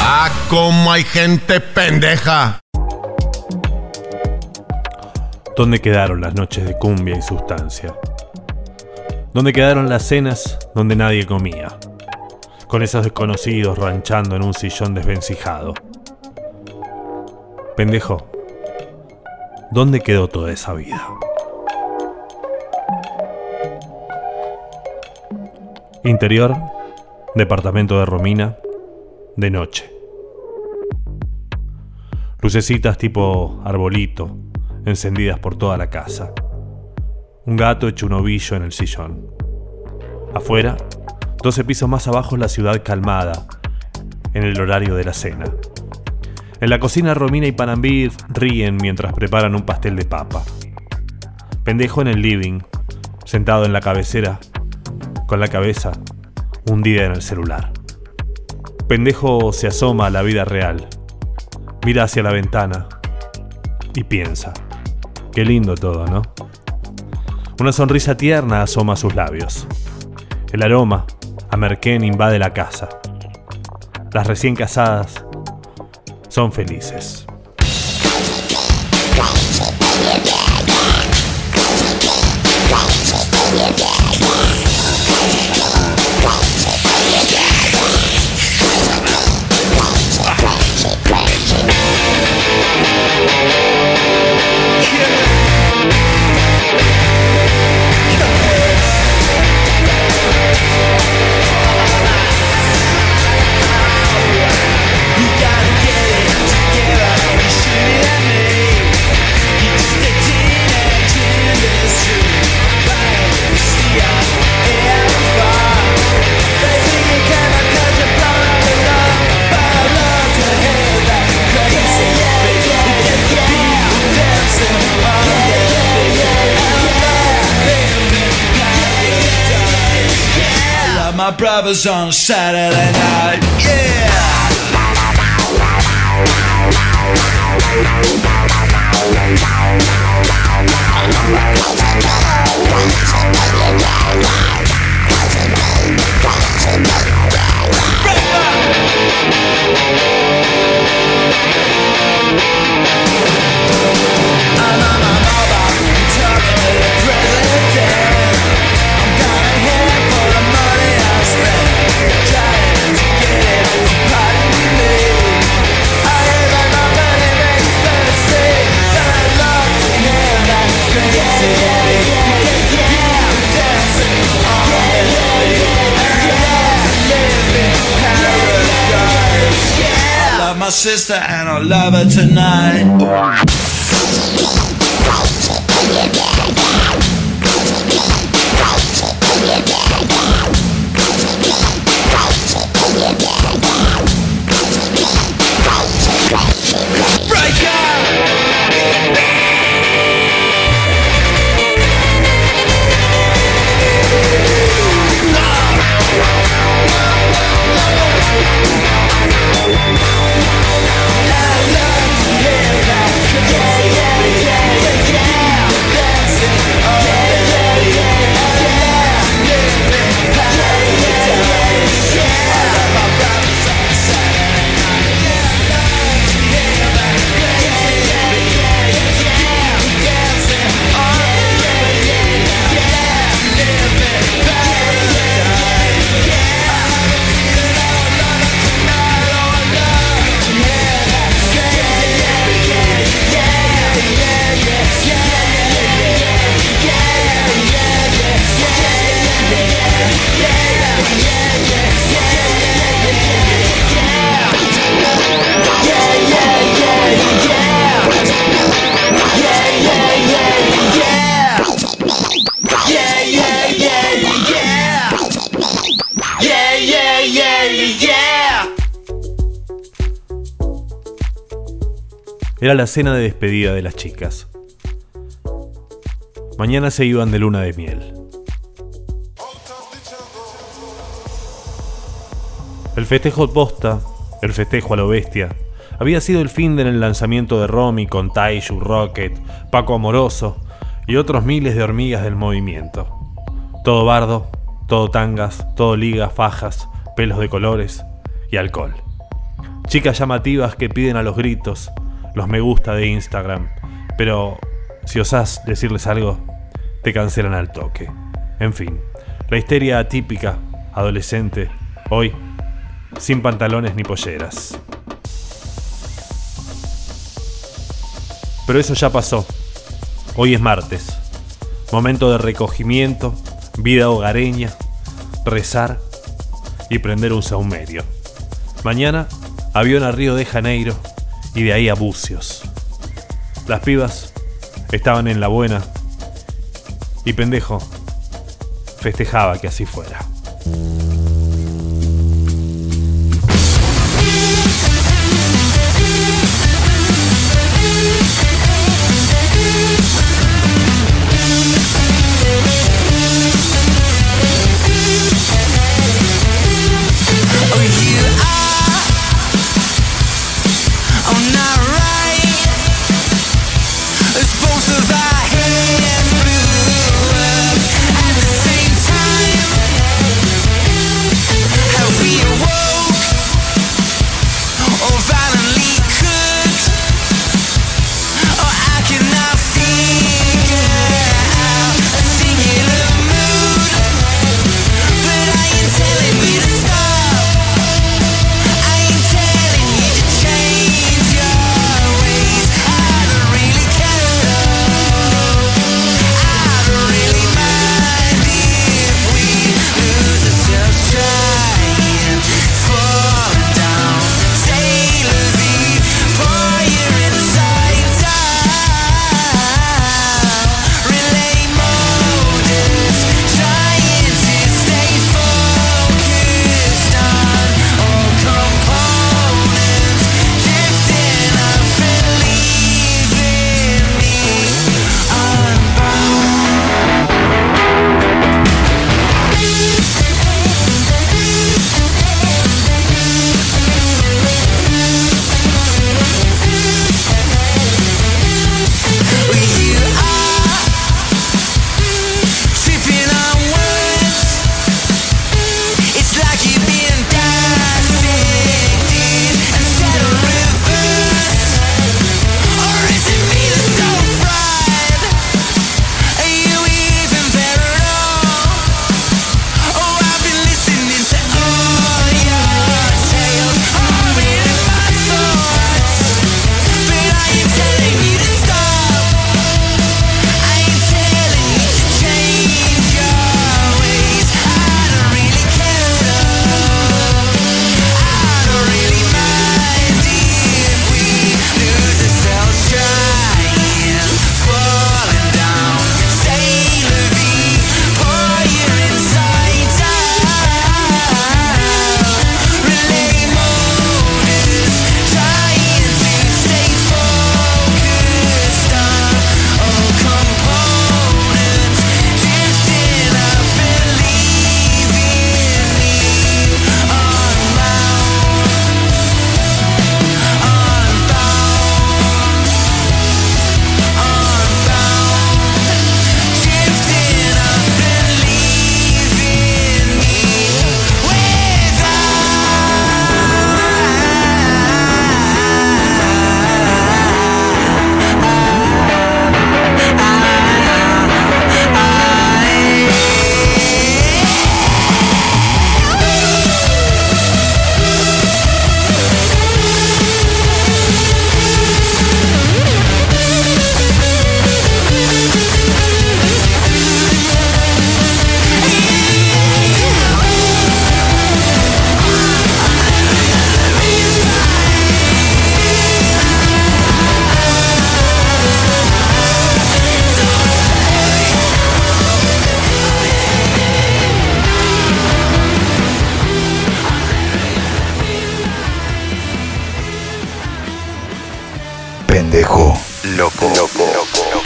Ah, como hay gente pendeja. ¿Dónde quedaron las noches de cumbia y sustancia? ¿Dónde quedaron las cenas donde nadie comía? Con esos desconocidos ranchando en un sillón desvencijado. Pendejo, ¿dónde quedó toda esa vida? Interior, departamento de Romina, de noche. Lucecitas tipo arbolito, encendidas por toda la casa. Un gato hecho un ovillo en el sillón. Afuera, 12 pisos más abajo la ciudad calmada, en el horario de la cena. En la cocina Romina y Panambir ríen mientras preparan un pastel de papa. Pendejo en el living, sentado en la cabecera, con la cabeza hundida en el celular. Pendejo se asoma a la vida real, mira hacia la ventana y piensa. Qué lindo todo, ¿no? Una sonrisa tierna asoma a sus labios. El aroma a merquén invade la casa. Las recién casadas son felices. Brothers on Saturday night, sister and I love her tonight. Cena de despedida de las chicas. Mañana se iban de luna de miel. El festejo posta, el festejo a lo bestia, había sido el fin del lanzamiento de Romy con Taishu, Rocket, Paco Amoroso y otros miles de hormigas del movimiento. Todo bardo, todo tangas, todo ligas, fajas, pelos de colores y alcohol. Chicas llamativas que piden a los gritos los me gusta de Instagram, pero si osás decirles algo, te cancelan al toque. En fin, la histeria típica, adolescente, hoy, sin pantalones ni polleras. Pero eso ya pasó. Hoy es martes. Momento de recogimiento, vida hogareña, rezar y prender un saumerio. Mañana, avión a Río de Janeiro y de ahí a Bucios. Las pibas estaban en la buena y pendejo festejaba que así fuera.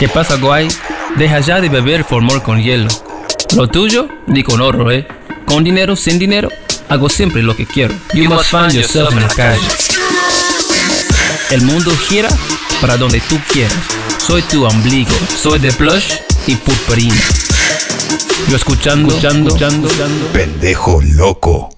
¿Qué pasa, guay? Deja ya de beber formol con hielo. Lo tuyo, ni con oro, ¿eh? Con dinero, sin dinero, hago siempre lo que quiero. You must find yourself en la calle. El mundo gira para donde tú quieras. Soy tu ombligo, soy de plush y purpurina. Yo escuchando, escuchando, escuchando, escuchando. Pendejo loco.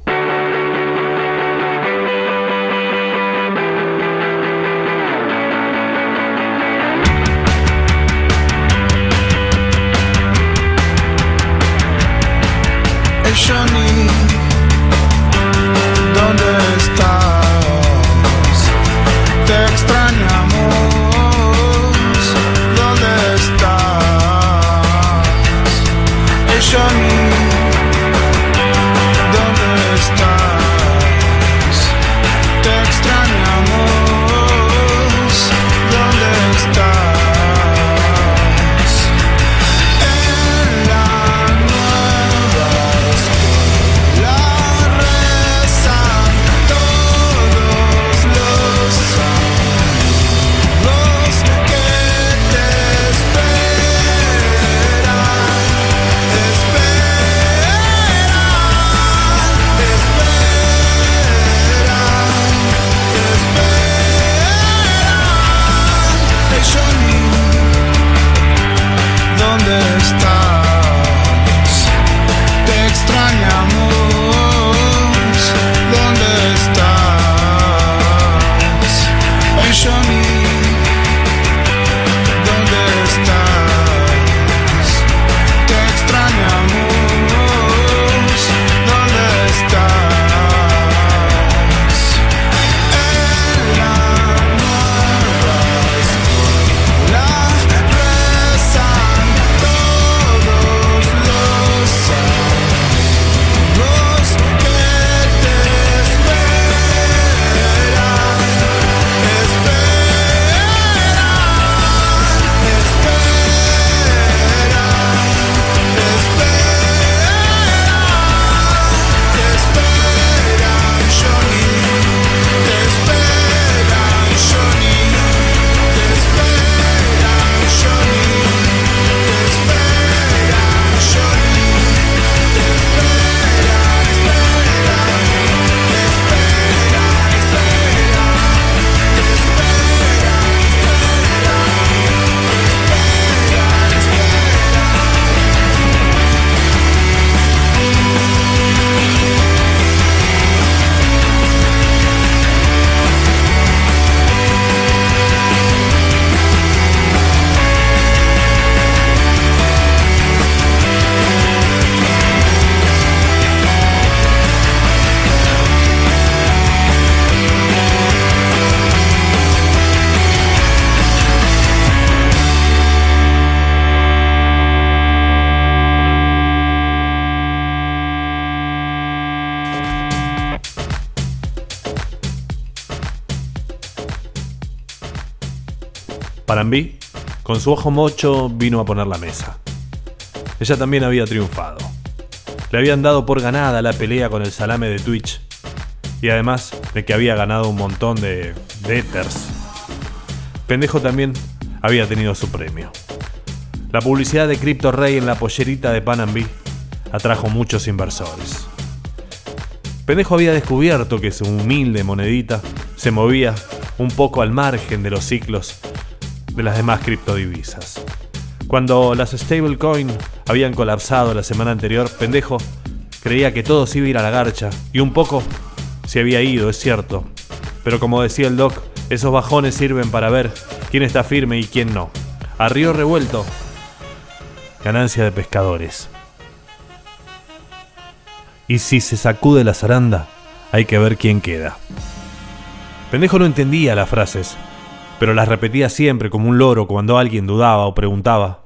Parambí, con su ojo mocho, vino a poner la mesa. Ella también había triunfado. Le habían dado por ganada la pelea con el salame de Twitch. Y además de que había ganado un montón de, de Ethers. Pendejo también había tenido su premio. La publicidad de Crypto Rey en la pollerita de Panambí atrajo muchos inversores. Pendejo había descubierto que su humilde monedita se movía un poco al margen de los ciclos de las demás criptodivisas. Cuando las stablecoin habían colapsado la semana anterior, Pendejo creía que todo se iba a ir a la garcha y un poco se había ido, es cierto. Pero como decía el doc, esos bajones sirven para ver quién está firme y quién no. A río revuelto, ganancia de pescadores. Y si se sacude la zaranda, hay que ver quién queda. Pendejo no entendía las frases, pero las repetía siempre como un loro cuando alguien dudaba o preguntaba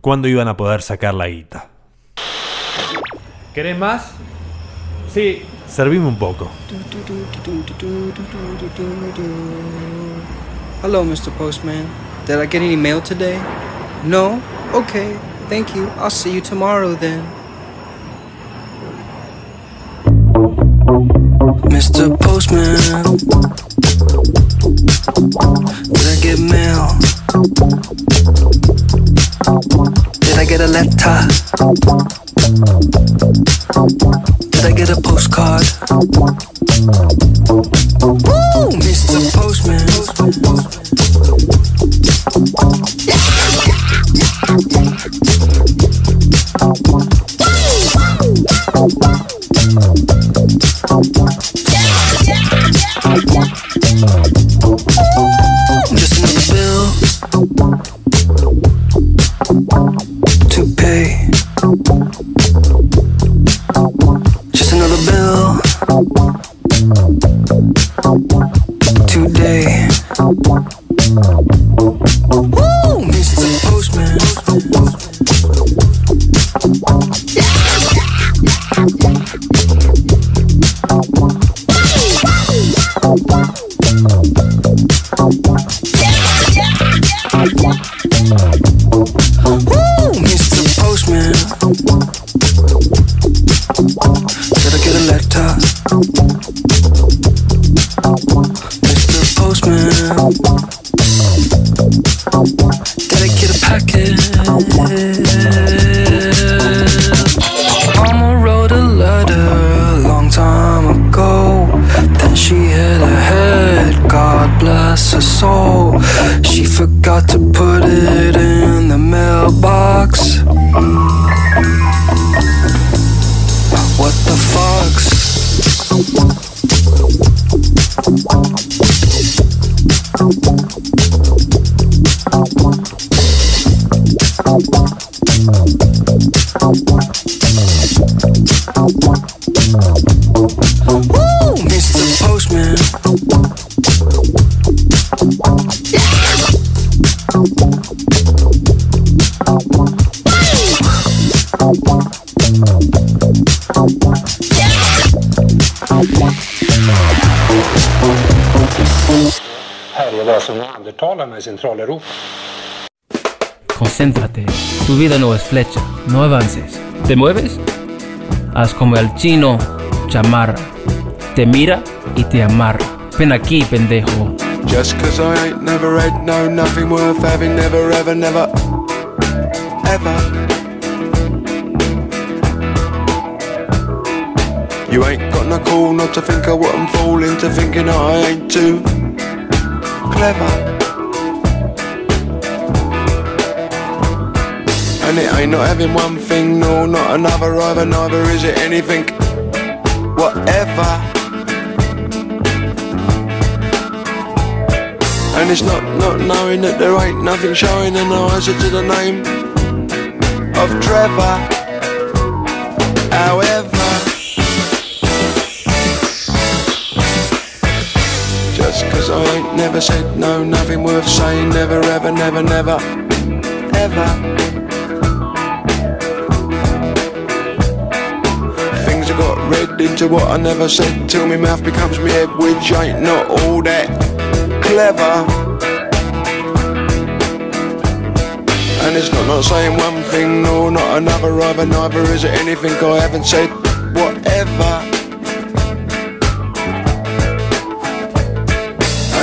cuándo iban a poder sacar la guita. ¿Querés más? Sí. Servime un poco. Hello, Mr. Postman. Did I get any mail today? No? Okay, thank you. I'll see you tomorrow then. Mr. Postman. Did I get mail? Did I get a letter? Did I get a postcard? Woo, Mr. Postman. Här är vad som neandertalarna i Centraleuropa. Concéntrate. Tu vida no es flecha, no avances. ¿Te mueves? Haz como el chino chamarra. Te mira y te amarra. Ven aquí, pendejo. Just cause I ain't never had no nothing worth having, never ever, never, ever. You ain't got no call not to think of what I'm falling to thinking I ain't too clever. And it ain't not having one thing, no, not another either, neither is it anything, whatever. And it's not not knowing that there ain't nothing showing an answer to the name of Trevor. However, said no, nothing worth saying, never ever, never, never, ever. Things I got read into what I never said till my mouth becomes me head, which ain't not all that clever. And it's not not saying one thing, no, not another either, neither is it anything I haven't said,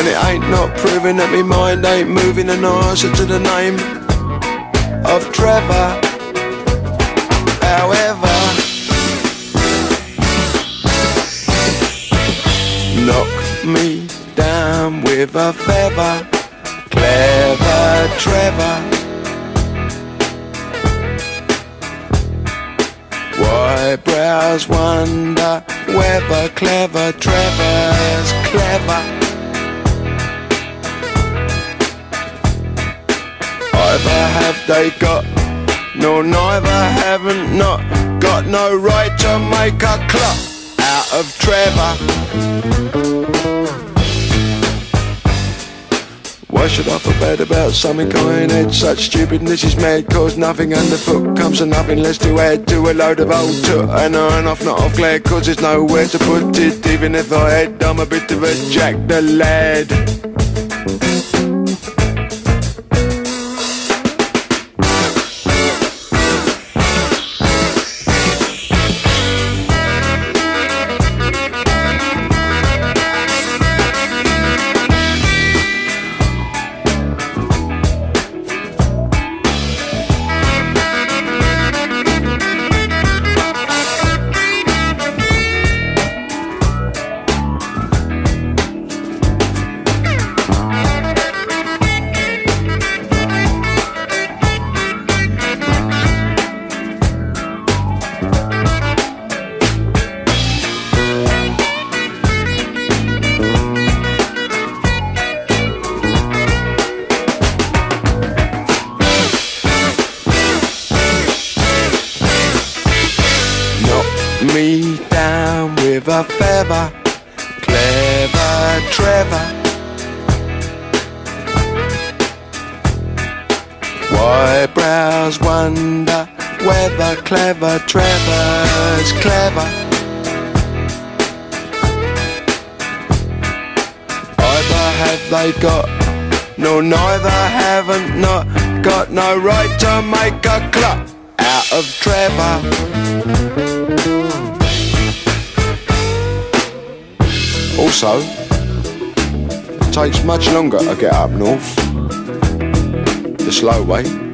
it ain't not proving that me mind ain't moving an answer to the name of Trevor. However, knock me down with a feather. Clever Trevor. Why brows wonder whether clever Trevor's clever? Either have they got, no neither haven't not got no right to make a clock out of Trevor. Why should I feel bad about something ain't had? Such stupidness is mad, cause nothing underfoot comes to nothing less to add to a load of old toot. And on off, not off glad, cause there's nowhere to put it. Even if I had, I'm a bit of a jack the lad. Have they got, no neither haven't not got no right to make a clock out of Trevor. Also, takes much longer to get up north. The slow way.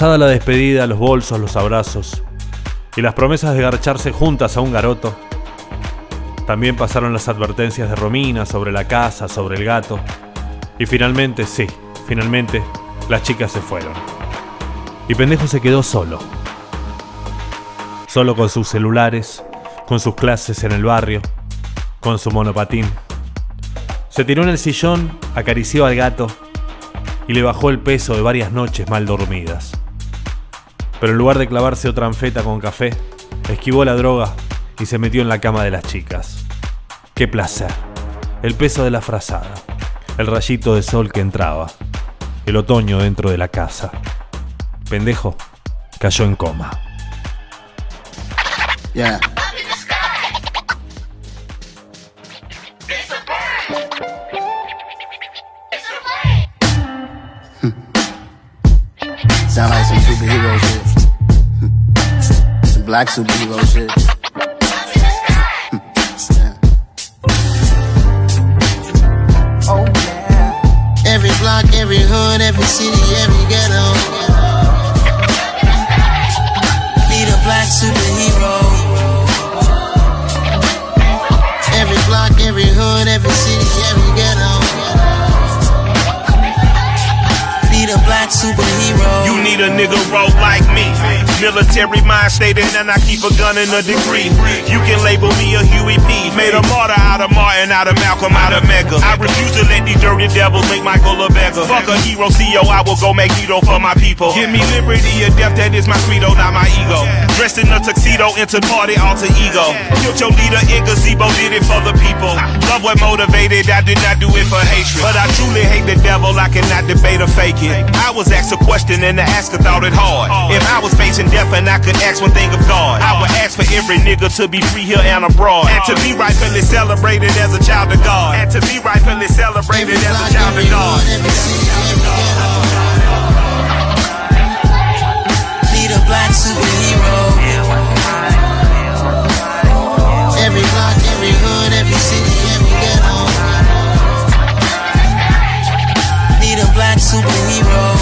Pasada la despedida, los bolsos, los abrazos y las promesas de garcharse juntas a un garoto, también pasaron las advertencias de Romina sobre la casa, sobre el gato, y finalmente, sí, finalmente, las chicas se fueron. Y pendejo se quedó solo. Solo con sus celulares, con sus clases en el barrio, con su monopatín. Se tiró en el sillón, acarició al gato y le bajó el peso de varias noches mal dormidas. Pero en lugar de clavarse otra anfeta con café, esquivó la droga y se metió en la cama de las chicas. ¡Qué placer! El peso de la frazada, el rayito de sol que entraba, el otoño dentro de la casa. Pendejo cayó en coma. Black superhero shit. Hmm. Yeah. Oh. Every block, every hood, every city, every ghetto. Need a black superhero. Every block, every hood, every city, every ghetto. Need a black superhero. You need a nigga roll like me. Military mind state, and then I keep a gun and a degree. You can label me a Huey P. Made a martyr out of Martin, out of Malcolm, out of Mega. I refuse to let these dirty devils make Michael a beggar. Fuck a hero, CEO, I will go make Guido for my people. Give me liberty or death, that is my credo, not my ego. Dressed in a tuxedo, into party, alter ego. Killed your leader in gazebo, did it for the people. Love what motivated, I did not do it for hatred. But I truly hate the devil, I cannot debate or fake it. I was asked a question and the asker thought it hard. If I was facing death and I could ask one thing of God, I would ask for every nigga to be free here and abroad. And to be rightfully celebrated as a child of God. And to be rightfully celebrated as a child of God. Need a black superhero. Every block, every hood, every city, every ghetto. Need a black superhero.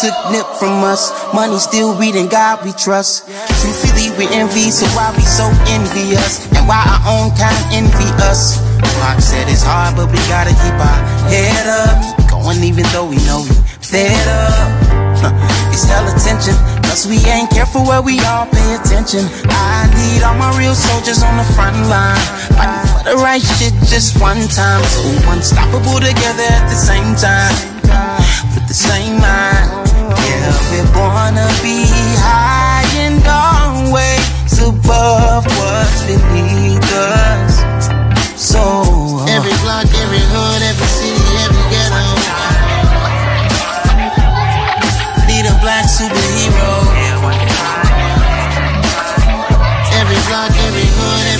Took nip from us. Money still reading God we trust. Truthfully we envy, so why we so envious? And why our own kind envy us? Pac said it's hard, but we gotta keep our head up. Going even though we know we fed up. Huh, It's hell attention, cause we ain't careful where we all pay attention. I need all my real soldiers on the front line. Fighting for the right shit just one time. So unstoppable together at the same time. With the same mind. Yeah, we're born to be high and always above what's beneath us. So uh, every block, every hood, every superhero. Every block, every hood, every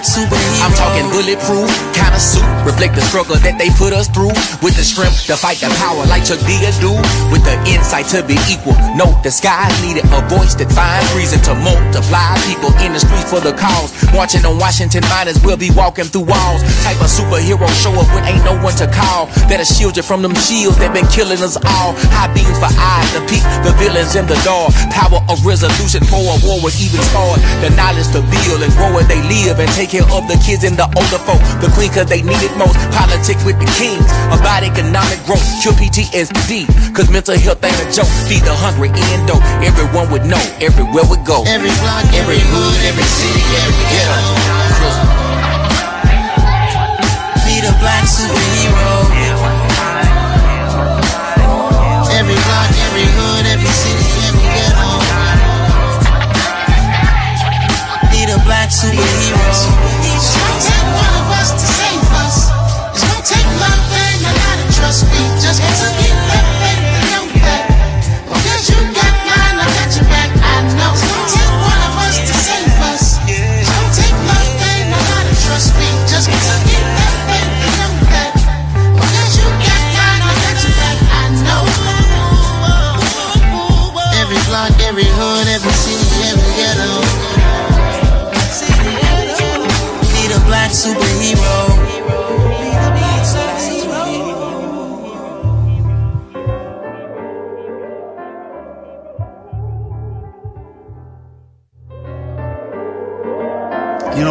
ghetto. Need a black superhero. I'm talking bullet bulletproof kind of suit. Reflect the struggle that they put us through. With the strength to fight the power like Chuck D do. With the insight to be equal. Note the skies needed a voice that finds reason to multiply. People in the streets for the cause. Marching on Washington miners will be walking through walls. Type of superhero show up when ain't no one to call. That'll shield you from them shields that been killing us all. High beams for eyes to peek the villains in the dark. Power of resolution for a war with even start. The knowledge to build and grow where they live and take care of the kids and the older folk. The queen cause they need it most. Politics with the kings. About economic growth. Cure PTSD. Cause mental health ain't a joke. Feed the hungry and dope. Everyone would know. Everywhere we go. Every block, every hood, every city, every ghetto. Be the black superhero.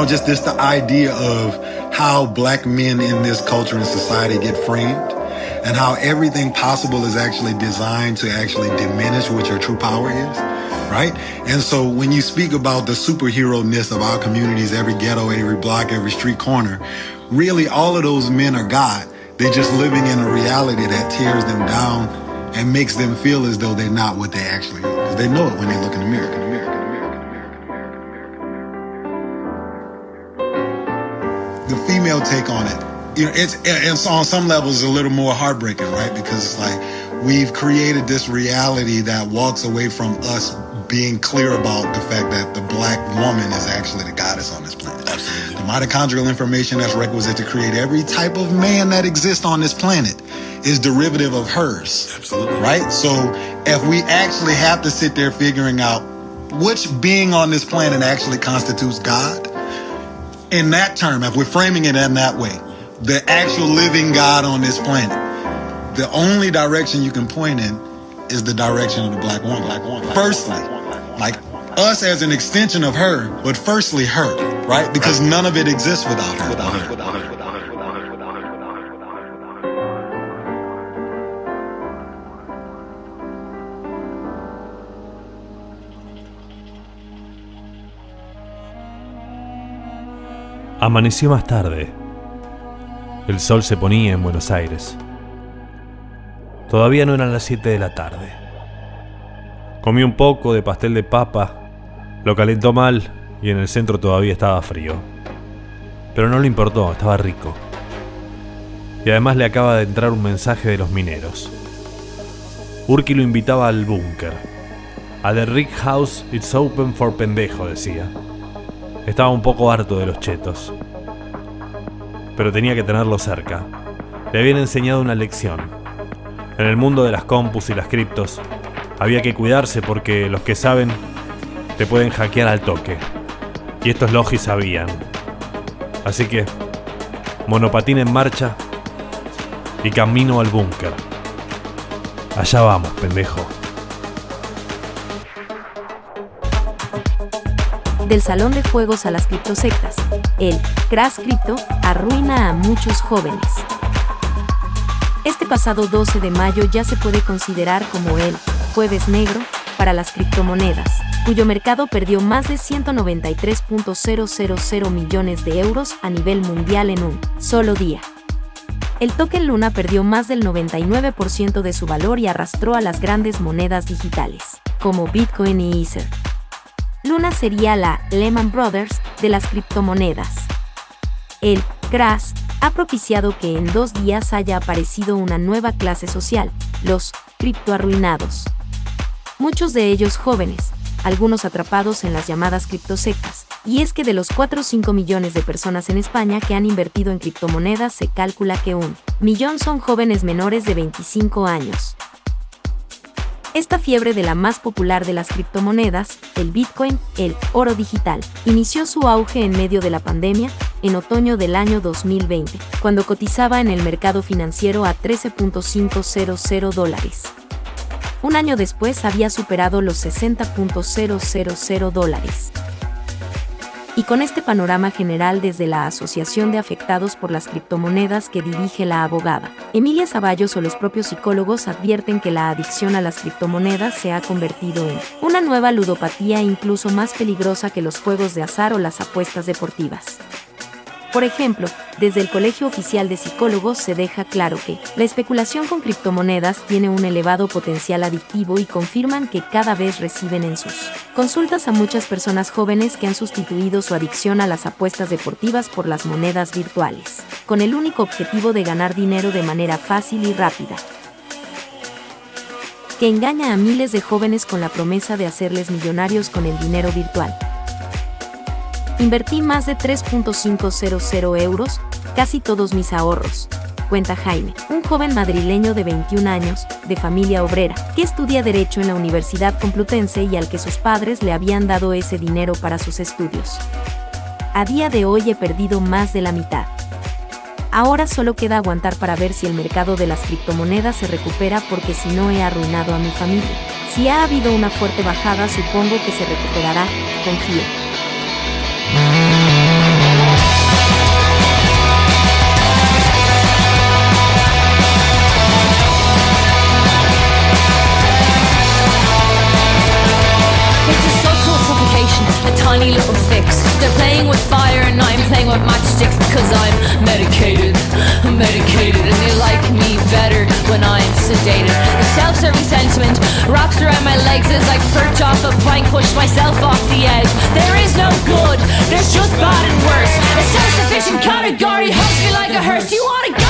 Just this the idea of how black men in this culture and society get framed and how everything possible is actually designed to actually diminish what your true power is, right? And so when you speak about the superhero-ness of our communities, every ghetto, every block, every street corner, really all of those men are God. They're just living in a reality that tears them down and makes them feel as though they're not what they actually are. Because they know it when they look in the mirror. In the mirror. The female take on it, you know, it's it's on some levels a little more heartbreaking, right? Because it's like we've created this reality that walks away from us being clear about the fact that the black woman is actually the goddess on this planet. Absolutely. The mitochondrial information that's requisite to create every type of man that exists on this planet is derivative of hers. Absolutely. Right? So if we actually have to sit there figuring out which being on this planet actually constitutes God, in that term, if we're framing it in that way, the actual living God on this planet, the only direction you can point in is the direction of the black woman. Black woman. Firstly, like us as an extension of her, but firstly her, right? Because none of it exists without her. Without her. Without her. Amaneció más tarde. El sol se ponía en Buenos Aires. Todavía no eran las 7 de la tarde. Comí un poco de pastel de papa, lo calentó mal y en el centro todavía estaba frío. Pero no le importó, estaba rico. Y además le acaba de entrar un mensaje de los mineros. Urki lo invitaba al búnker. A The Rick House It's Open for Pendejo, decía. Estaba un poco harto de los chetos. Pero tenía que tenerlo cerca. Le habían enseñado una lección. En el mundo de las compus y las criptos, había que cuidarse porque los que saben te pueden hackear al toque. Y estos logis sabían. Así que, monopatín en marcha y camino al búnker. Allá vamos, pendejo. Del salón de juegos a las criptosectas. El Crash Crypto arruina a muchos jóvenes. Este pasado 12 de mayo ya se puede considerar como el jueves negro para las criptomonedas, cuyo mercado perdió más de 193.000 millones de euros a nivel mundial en un solo día. El token Luna perdió más del 99% de su valor y arrastró a las grandes monedas digitales, como Bitcoin y Ether. Luna sería la Lehman Brothers de las criptomonedas. El crash ha propiciado que en dos días haya aparecido una nueva clase social, los criptoarruinados. Muchos de ellos jóvenes, algunos atrapados en las llamadas criptosectas, Y es que de los 4 o 5 millones de personas en España que han invertido en criptomonedas se calcula que un millón son jóvenes menores de 25 años. Esta fiebre de la más popular de las criptomonedas, el Bitcoin, el oro digital, inició su auge en medio de la pandemia, en otoño del año 2020, cuando cotizaba en el mercado financiero a 13.500 dólares. Un año después había superado los 60.000 dólares. Y con este panorama general desde la Asociación de Afectados por las Criptomonedas que dirige la abogada, Emilia Zaballos o los propios psicólogos advierten que la adicción a las criptomonedas se ha convertido en una nueva ludopatía incluso más peligrosa que los juegos de azar o las apuestas deportivas. Por ejemplo, desde el Colegio Oficial de Psicólogos se deja claro que la especulación con criptomonedas tiene un elevado potencial adictivo y confirman que cada vez reciben en sus consultas a muchas personas jóvenes que han sustituido su adicción a las apuestas deportivas por las monedas virtuales, con el único objetivo de ganar dinero de manera fácil y rápida que engaña a miles de jóvenes con la promesa de hacerles millonarios con el dinero virtual. Invertí más de 3.500 euros, casi todos mis ahorros, cuenta Jaime, un joven madrileño de 21 años, de familia obrera, que estudia Derecho en la Universidad Complutense y al que sus padres le habían dado ese dinero para sus estudios. A día de hoy he perdido más de la mitad. Ahora solo queda aguantar para ver si el mercado de las criptomonedas se recupera porque si no he arruinado a mi familia. Si ha habido una fuerte bajada supongo que se recuperará, confío. It's a social suffocation, a tiny little fix. They're playing with fire and I'm playing with matchsticks because I'm medicated, medicated, and they like me better when I'm sedated. The self-serving sentiment wraps around my legs as I perch off a plank, push myself off the edge. There is no good, there's just bad and worse. A self-sufficient category hugs me like a hearse. You wanna go?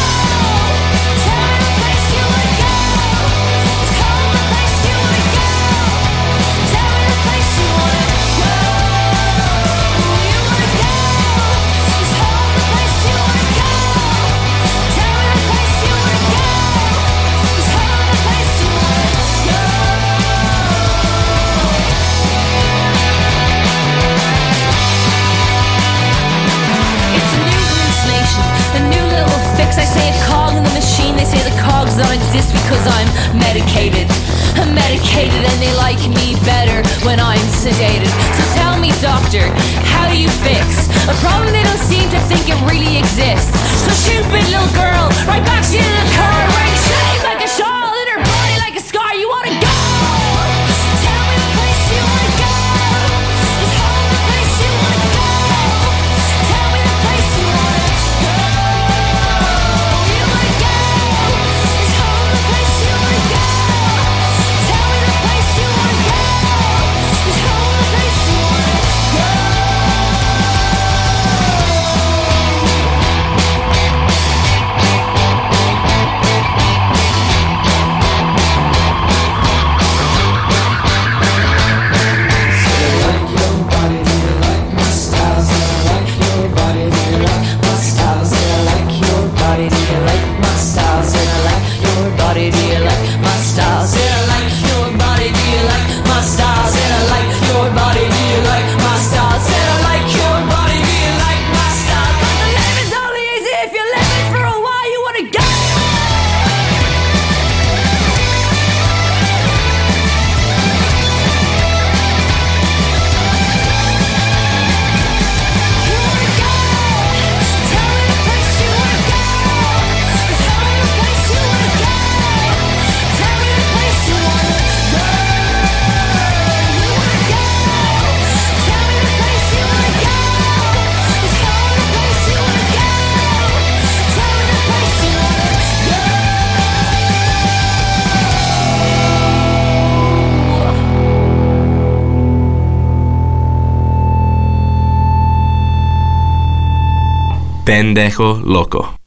Fix. I say a cog in the machine. They say the cogs don't exist because I'm medicated. I'm medicated and they like me better when I'm sedated. So tell me, doctor, how do you fix a problem they don't seem to think it really exists? So stupid little girl, right back to the car, wearing shame Pendejo loco.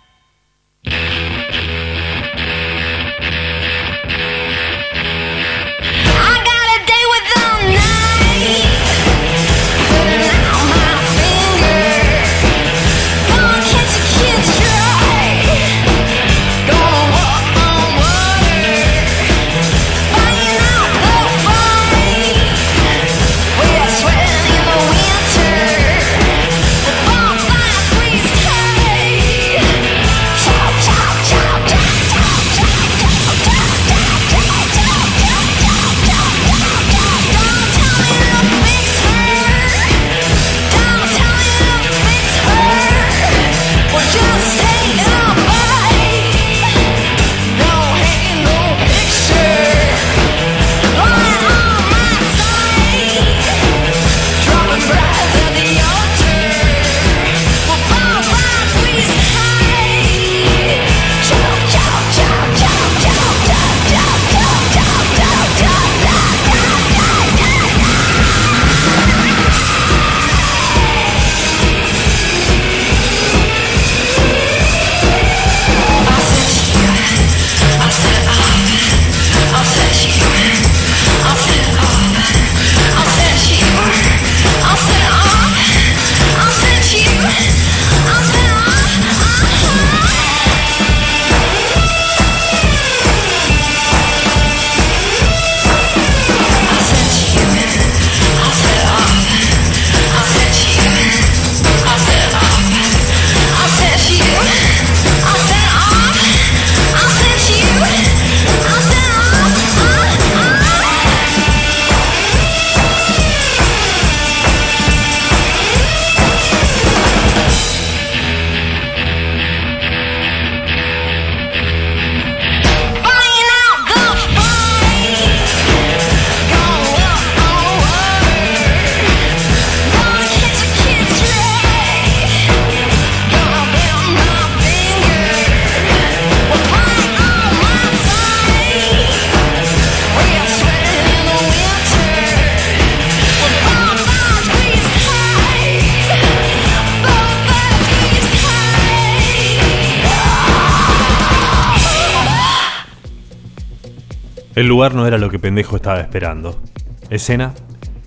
El lugar no era lo que pendejo estaba esperando. Escena,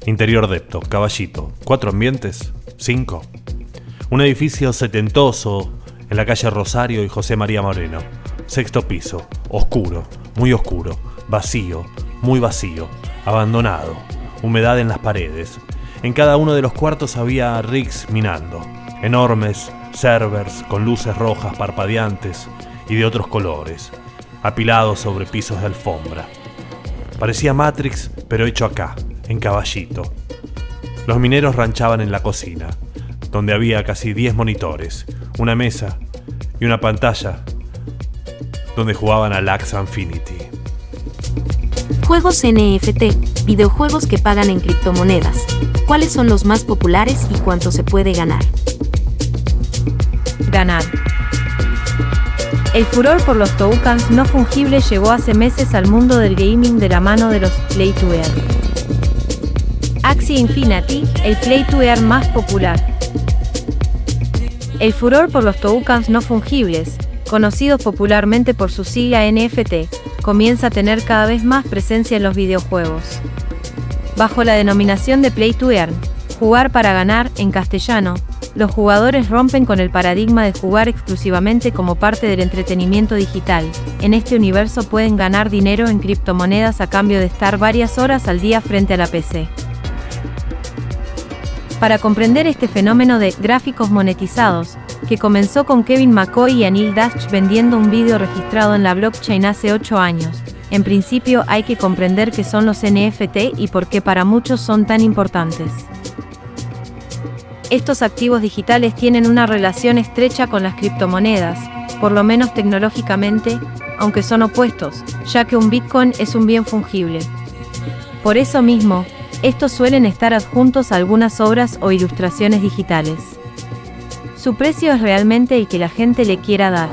interior depto, caballito, cuatro ambientes, cinco. Un edificio setentoso en la calle Rosario y José María Moreno. Sexto piso, oscuro, muy oscuro, vacío, muy vacío, abandonado, humedad en las paredes. En cada uno de los cuartos había rigs minando, enormes servers con luces rojas parpadeantes y de otros colores, apilados sobre pisos de alfombra. Parecía Matrix, pero hecho acá, en caballito. Los mineros ranchaban en la cocina, donde había casi 10 monitores, una mesa y una pantalla donde jugaban a Lax Infinity. Juegos NFT, videojuegos que pagan en criptomonedas. ¿Cuáles son los más populares y cuánto se puede ganar? Ganar. El furor por los tokens no fungibles llegó hace meses al mundo del gaming de la mano de los Play to Earn. Axie Infinity, el Play to Earn más popular. El furor por los tokens no fungibles, conocidos popularmente por su sigla NFT, comienza a tener cada vez más presencia en los videojuegos. Bajo la denominación de Play to Earn, jugar para ganar en castellano, los jugadores rompen con el paradigma de jugar exclusivamente como parte del entretenimiento digital. En este universo pueden ganar dinero en criptomonedas a cambio de estar varias horas al día frente a la PC. Para comprender este fenómeno de gráficos monetizados, que comenzó con Kevin McCoy y Anil Dash vendiendo un vídeo registrado en la blockchain hace 8 años, en principio hay que comprender qué son los NFT y por qué para muchos son tan importantes. Estos activos digitales tienen una relación estrecha con las criptomonedas, por lo menos tecnológicamente, aunque son opuestos, ya que un Bitcoin es un bien fungible. Por eso mismo, estos suelen estar adjuntos a algunas obras o ilustraciones digitales. Su precio es realmente el que la gente le quiera dar.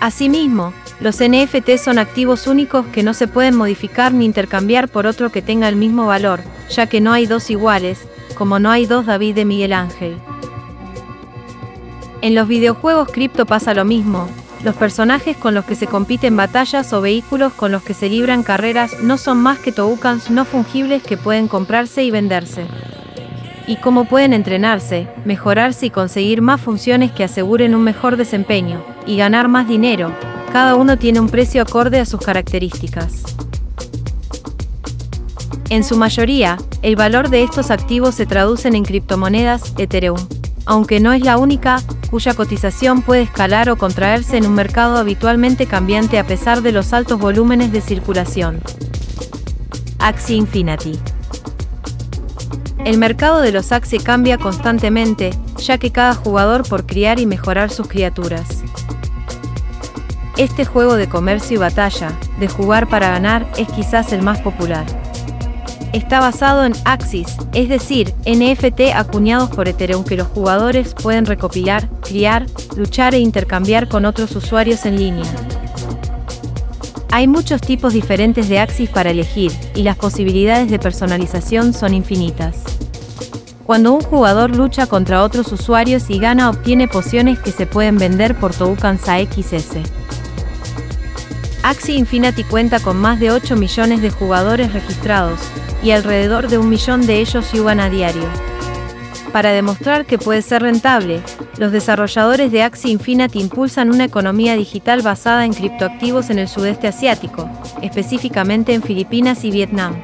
Asimismo, los NFT son activos únicos que no se pueden modificar ni intercambiar por otro que tenga el mismo valor, ya que no hay dos iguales, como no hay dos David de Miguel Ángel. En los videojuegos cripto pasa lo mismo, los personajes con los que se compiten batallas o vehículos con los que se libran carreras no son más que tokens no fungibles que pueden comprarse y venderse. Y cómo pueden entrenarse, mejorarse y conseguir más funciones que aseguren un mejor desempeño, y ganar más dinero, cada uno tiene un precio acorde a sus características. En su mayoría, el valor de estos activos se traducen en criptomonedas Ethereum, aunque no es la única, cuya cotización puede escalar o contraerse en un mercado habitualmente cambiante a pesar de los altos volúmenes de circulación. Axie Infinity. El mercado de los Axie cambia constantemente, ya que cada jugador por criar y mejorar sus criaturas. Este juego de comercio y batalla, de jugar para ganar, es quizás el más popular está basado en Axis, es decir, NFT acuñados por Ethereum que los jugadores pueden recopilar, criar, luchar e intercambiar con otros usuarios en línea. Hay muchos tipos diferentes de Axis para elegir, y las posibilidades de personalización son infinitas. Cuando un jugador lucha contra otros usuarios y gana obtiene pociones que se pueden vender por tokens AXS. Axie Infinity cuenta con más de 8 millones de jugadores registrados, y alrededor de un millón de ellos yugan a diario. Para demostrar que puede ser rentable, los desarrolladores de Axie Infinity impulsan una economía digital basada en criptoactivos en el sudeste asiático, específicamente en Filipinas y Vietnam.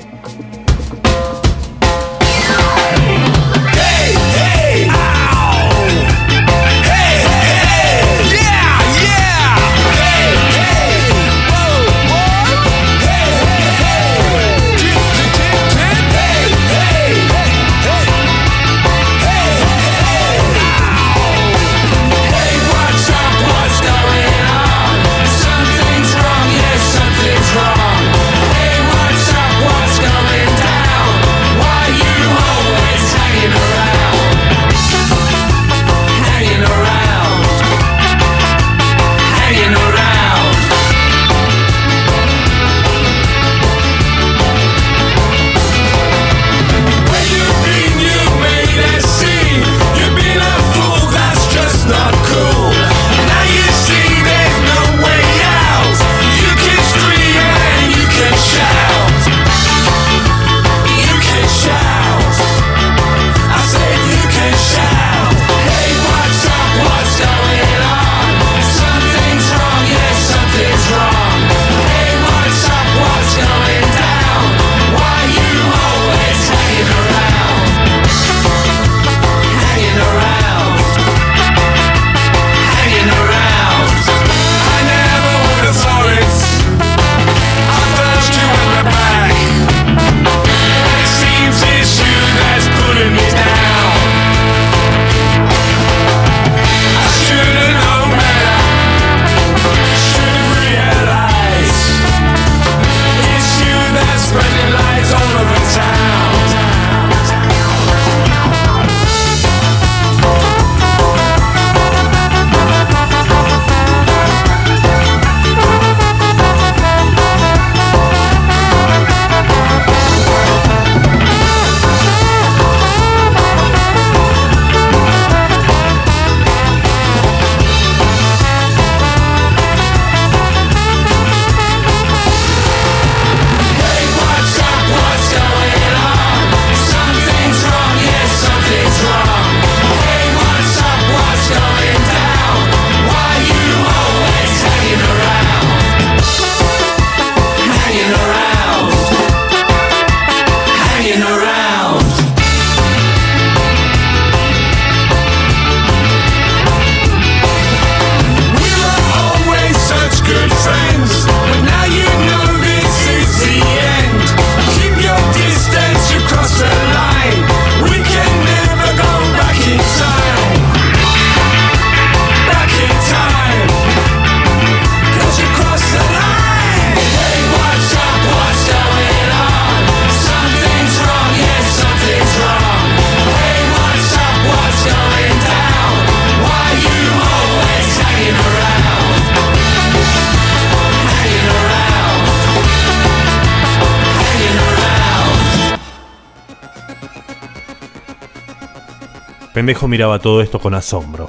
Miraba todo esto con asombro.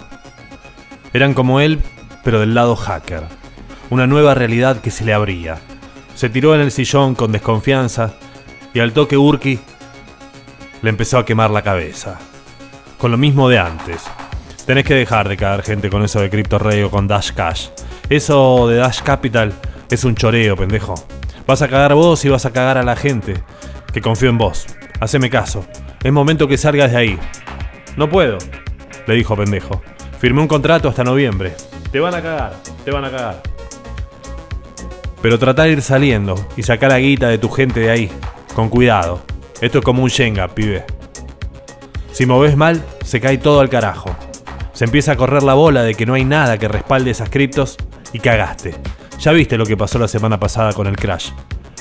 Eran como él, pero del lado hacker. Una nueva realidad que se le abría. Se tiró en el sillón con desconfianza y al toque Urki le empezó a quemar la cabeza. Con lo mismo de antes. Tenés que dejar de caer gente con eso de Crypto Rey o con Dash Cash. Eso de Dash Capital es un choreo, pendejo. Vas a cagar vos y vas a cagar a la gente que confío en vos. Haceme caso. Es momento que salgas de ahí. No puedo, le dijo pendejo. Firmé un contrato hasta noviembre. Te van a cagar, te van a cagar. Pero trata de ir saliendo y sacar la guita de tu gente de ahí. Con cuidado. Esto es como un Shenga, pibe. Si moves mal, se cae todo al carajo. Se empieza a correr la bola de que no hay nada que respalde esas criptos y cagaste. Ya viste lo que pasó la semana pasada con el crash.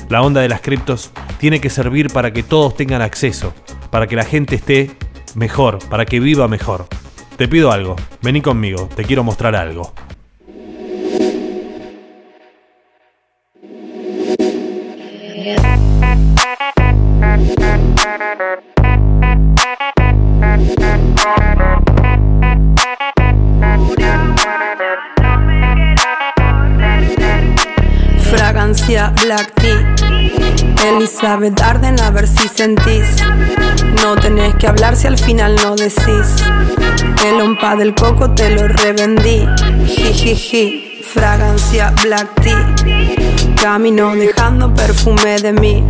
La onda de las criptos tiene que servir para que todos tengan acceso, para que la gente esté mejor, para que viva mejor. Te pido algo, vení conmigo, te quiero mostrar algo. Fragancia Black Tea. Elizabeth Arden a ver si sentís. No tenés que hablar si al final no decís. El ompa del coco te lo revendí. Jijiji Fragancia Black Tea Camino dejando perfume de mí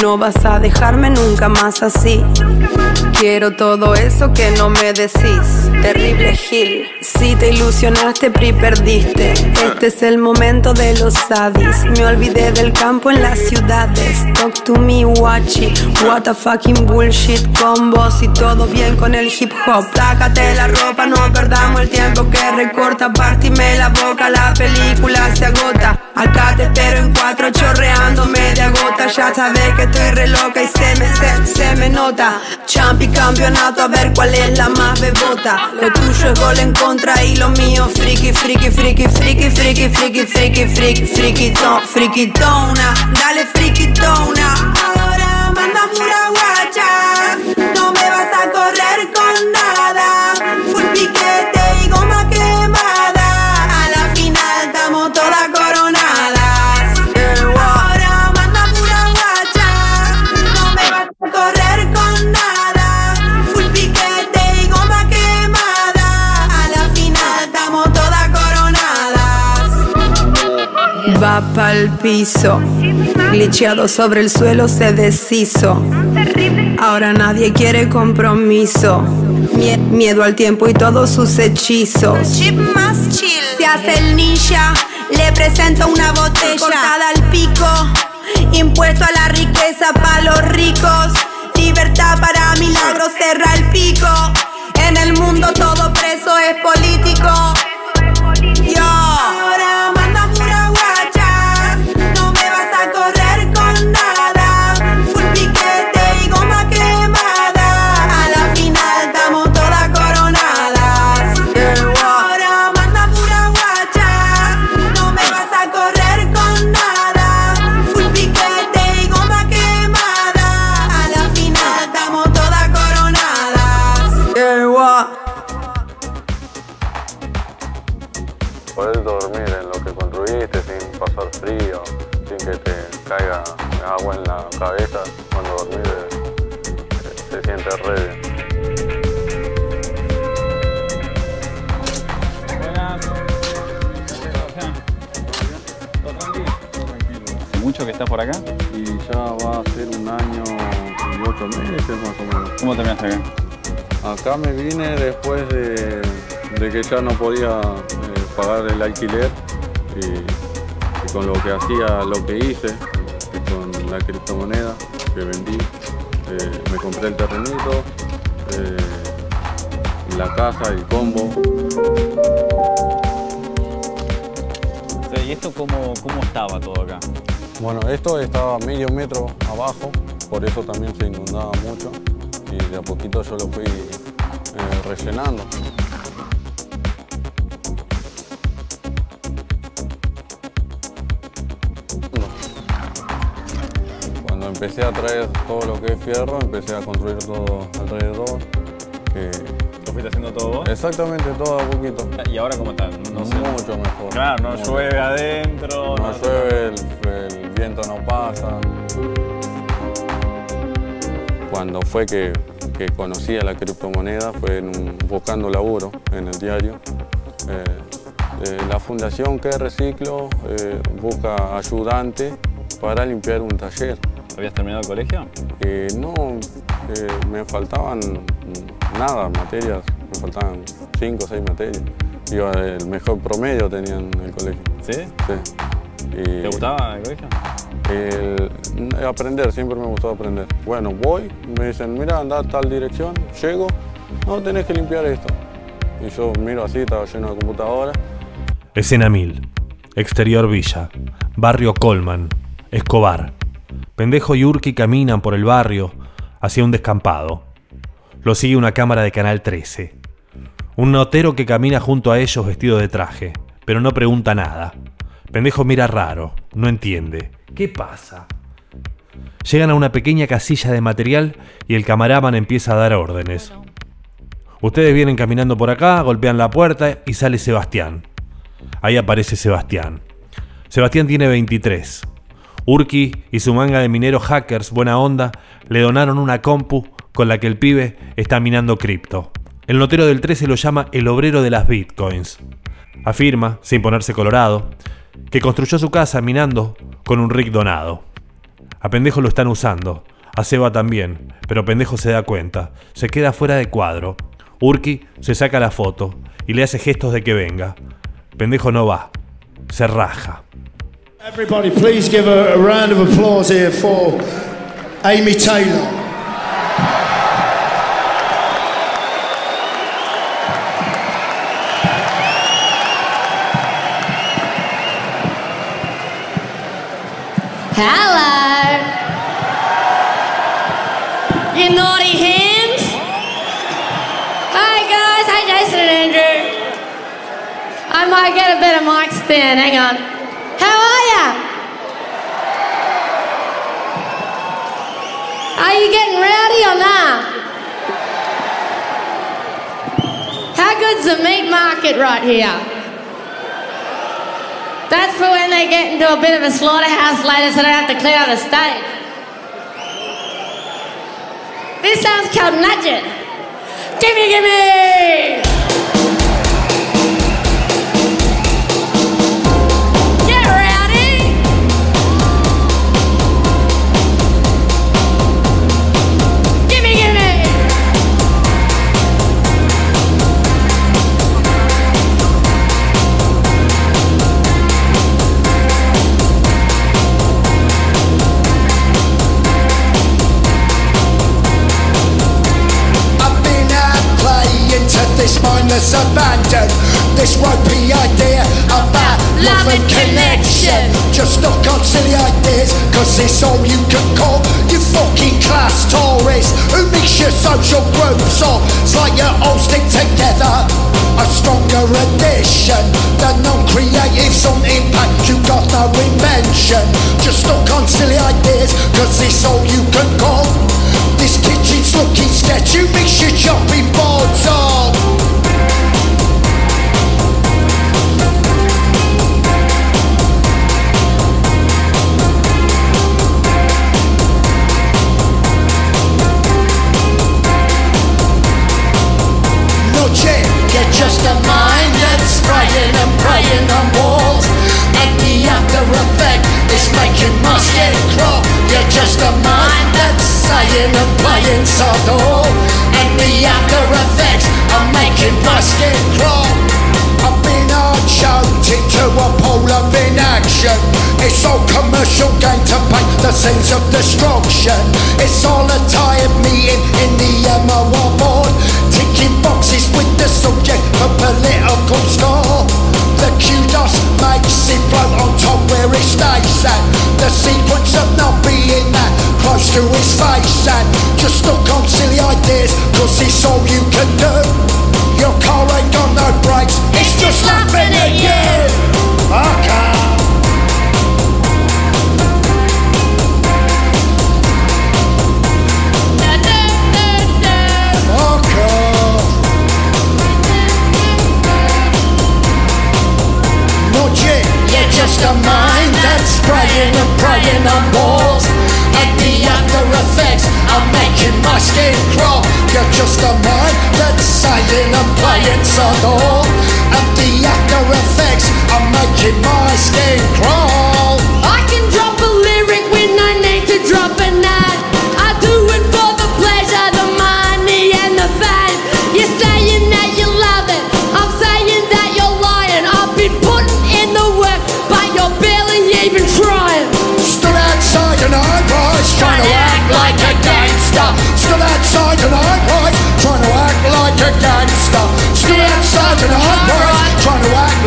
No vas a dejarme nunca más así Quiero todo eso que no me decís. Terrible Gil. Si te ilusionaste, pri perdiste. Este es el momento de los sadis. Me olvidé del campo en las ciudades. Talk to me, watchy. What a fucking bullshit con vos y todo bien con el hip hop. Sácate la ropa, no perdamos el tiempo que recorta. Partime la boca, la película se agota. Acá te espero en cuatro chorreando media gota. Ya sabes que estoy re loca y se me, se, se me nota. Champi campeonato a ver cuál es la más bebota. Lo tuyo es gol en contra y lo mío friki, friki, friki, friki, friki, friki, friki, friki, friki, friki, tona. Dale friki, tona. Ahora manda pura pa'l piso. Glitcheado sobre el suelo se deshizo. Ahora nadie quiere compromiso. Mie- miedo al tiempo y todos sus hechizos. chip más chill. Se hace el ninja, le presento una botella cortada al pico. Impuesto a la riqueza para los ricos. Libertad para milagros, cerra el pico. En el mundo todo preso es político. Construiste sin pasar frío, sin que te caiga agua en la cabeza cuando dormís eh, se siente re bien. ¿Hace mucho que estás por acá? Y ya va a ser un año y ocho meses más o menos. ¿Cómo terminaste acá? Acá me vine después de, de que ya no podía eh, pagar el alquiler con lo que hacía, lo que hice, y con la criptomoneda que vendí, eh, me compré el terrenito, eh, la casa, el combo. ¿Y esto cómo, cómo estaba todo acá? Bueno, esto estaba medio metro abajo, por eso también se inundaba mucho y de a poquito yo lo fui eh, rellenando. Empecé a traer todo lo que es fierro, empecé a construir todo alrededor que ¿Lo fuiste haciendo todo vos? exactamente todo a poquito. ¿Y ahora cómo está? No sé. Mucho mejor. Claro, no llueve mejor. adentro. No llueve, el, el viento no pasa. Cuando fue que, que conocí a la criptomoneda fue en un- buscando laburo en el diario. Eh, eh, la fundación que reciclo eh, busca ayudante para limpiar un taller. ¿Habías terminado el colegio? Eh, no, eh, me faltaban nada, materias, me faltaban cinco o seis materias. Yo el mejor promedio tenía en el colegio. ¿Sí? Sí. Y ¿Te gustaba el colegio? el- aprender, siempre me gustó aprender. Bueno, voy, me dicen, mira, anda a tal dirección, llego, no, tenés que limpiar esto. Y yo miro así, estaba lleno de computadora. Escena 1000. Exterior Villa. Barrio Colman. Escobar. Pendejo y Urki caminan por el barrio hacia un descampado. Lo sigue una cámara de Canal 13. Un notero que camina junto a ellos vestido de traje, pero no pregunta nada. Pendejo mira raro, no entiende. ¿Qué pasa? Llegan a una pequeña casilla de material y el camaraman empieza a dar órdenes. Ustedes vienen caminando por acá, golpean la puerta y sale Sebastián. Ahí aparece Sebastián. Sebastián tiene 23. Urki y su manga de mineros hackers buena onda le donaron una compu con la que el pibe está minando cripto. El notero del 13 lo llama el obrero de las bitcoins. Afirma, sin ponerse colorado, que construyó su casa minando con un rig donado. A Pendejo lo están usando, a Seba también, pero Pendejo se da cuenta, se queda fuera de cuadro. Urki se saca la foto y le hace gestos de que venga. Pendejo no va, se raja. Everybody, please give a, a round of applause here for Amy Taylor. Hello. You naughty hams. Hi guys, hi Jason and Andrew. I might get a of mic spin. Hang on. How are ya? Are you getting rowdy or nah? How good's the meat market right here? That's for when they get into a bit of a slaughterhouse later so they don't have to clear out the stage. This sounds called nudging. Gimme, gimme! This mindless abandon. This ropey idea about love and connection. Just knock on silly ideas, cause it's all you can call. You fucking class tourists who mix your social groups up. It's like you all stick together. A stronger addition. The non-creatives on impact, you got no invention. Just knock on silly ideas, cause it's all you can call. This kitchen's looking sketch, you mix your chopping boards up. And praying on. And the after effect is making my skin crawl. You're just a mind that's saying and playing sod oh, And the after effects are making my skin crawl. I've been into a pole of inaction. It's all commercial gain to paint the scenes of destruction. It's all a tired meeting in the MOR board. see making my skin crawl. You're just a mind that's saying and playing subtle. And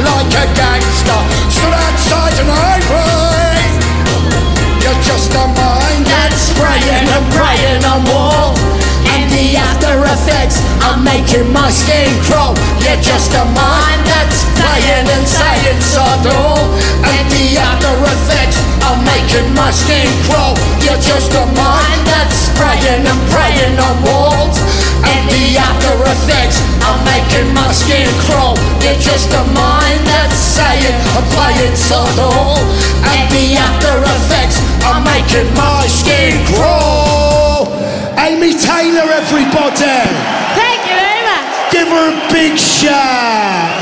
like a gangster. Stood outside an rise. You're just a mind that's spraying and praying on walls. And the after effects are making my skin crawl. You're just a mind that's playing and saying subtle. And the after effects are making my skin crawl. You're just a mind that's spraying and praying on walls. And the after effects are making my skin crawl. You're just a mind that's saying and playing subtle. And the after effects are making my skin crawl. Amy Taylor, everybody. Thank you very much. Give her a big shout.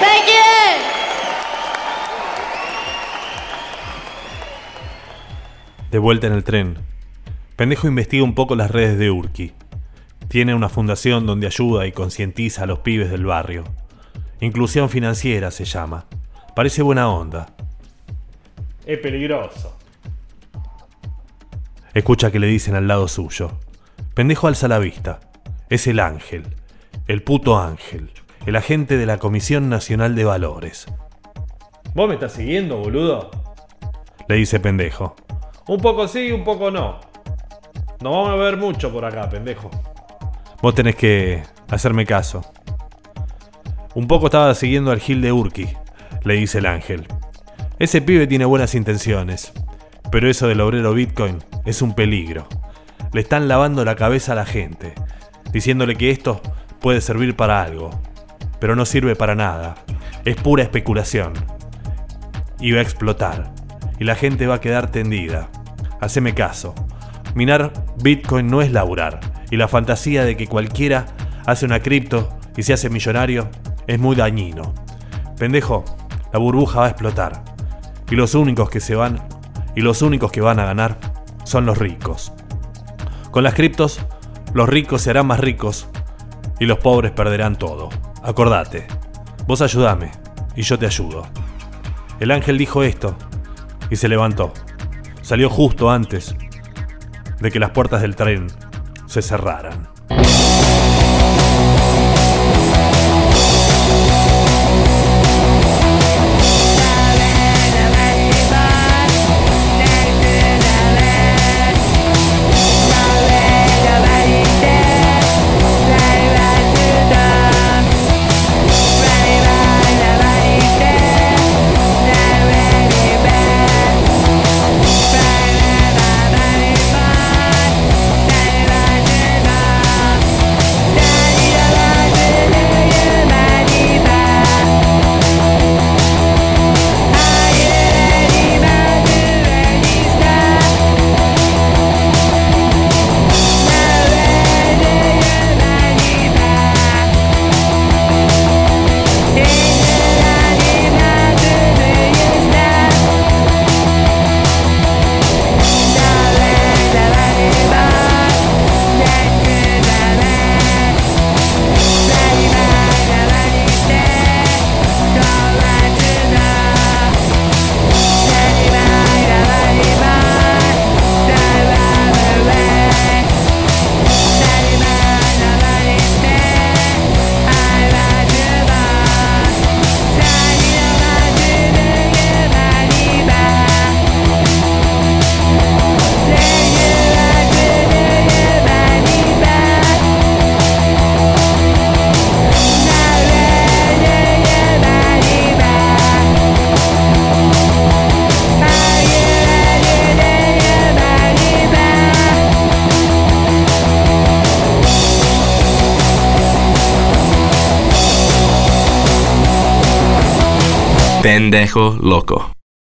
Thank you. De vuelta en el tren, Pendejo investiga un poco las redes de Urki. Tiene una fundación donde ayuda y concientiza a los pibes del barrio. Inclusión financiera se llama. Parece buena onda. Es peligroso. Escucha que le dicen al lado suyo. Pendejo alza la vista. Es el ángel. El puto ángel. El agente de la Comisión Nacional de Valores. ¿Vos me estás siguiendo, boludo? Le dice pendejo. Un poco sí, un poco no. No vamos a ver mucho por acá, pendejo. Vos tenés que hacerme caso. Un poco estaba siguiendo al Gil de Urki, le dice el ángel. Ese pibe tiene buenas intenciones, pero eso del obrero Bitcoin es un peligro. Le están lavando la cabeza a la gente, diciéndole que esto puede servir para algo, pero no sirve para nada. Es pura especulación. Y va a explotar, y la gente va a quedar tendida. Haceme caso. Minar Bitcoin no es laburar, y la fantasía de que cualquiera hace una cripto y se hace millonario es muy dañino. Pendejo, la burbuja va a explotar. Y los únicos que se van y los únicos que van a ganar son los ricos. Con las criptos, los ricos se harán más ricos y los pobres perderán todo. Acordate, vos ayúdame y yo te ayudo. El ángel dijo esto y se levantó. Salió justo antes de que las puertas del tren se cerraran. Pendejo loco.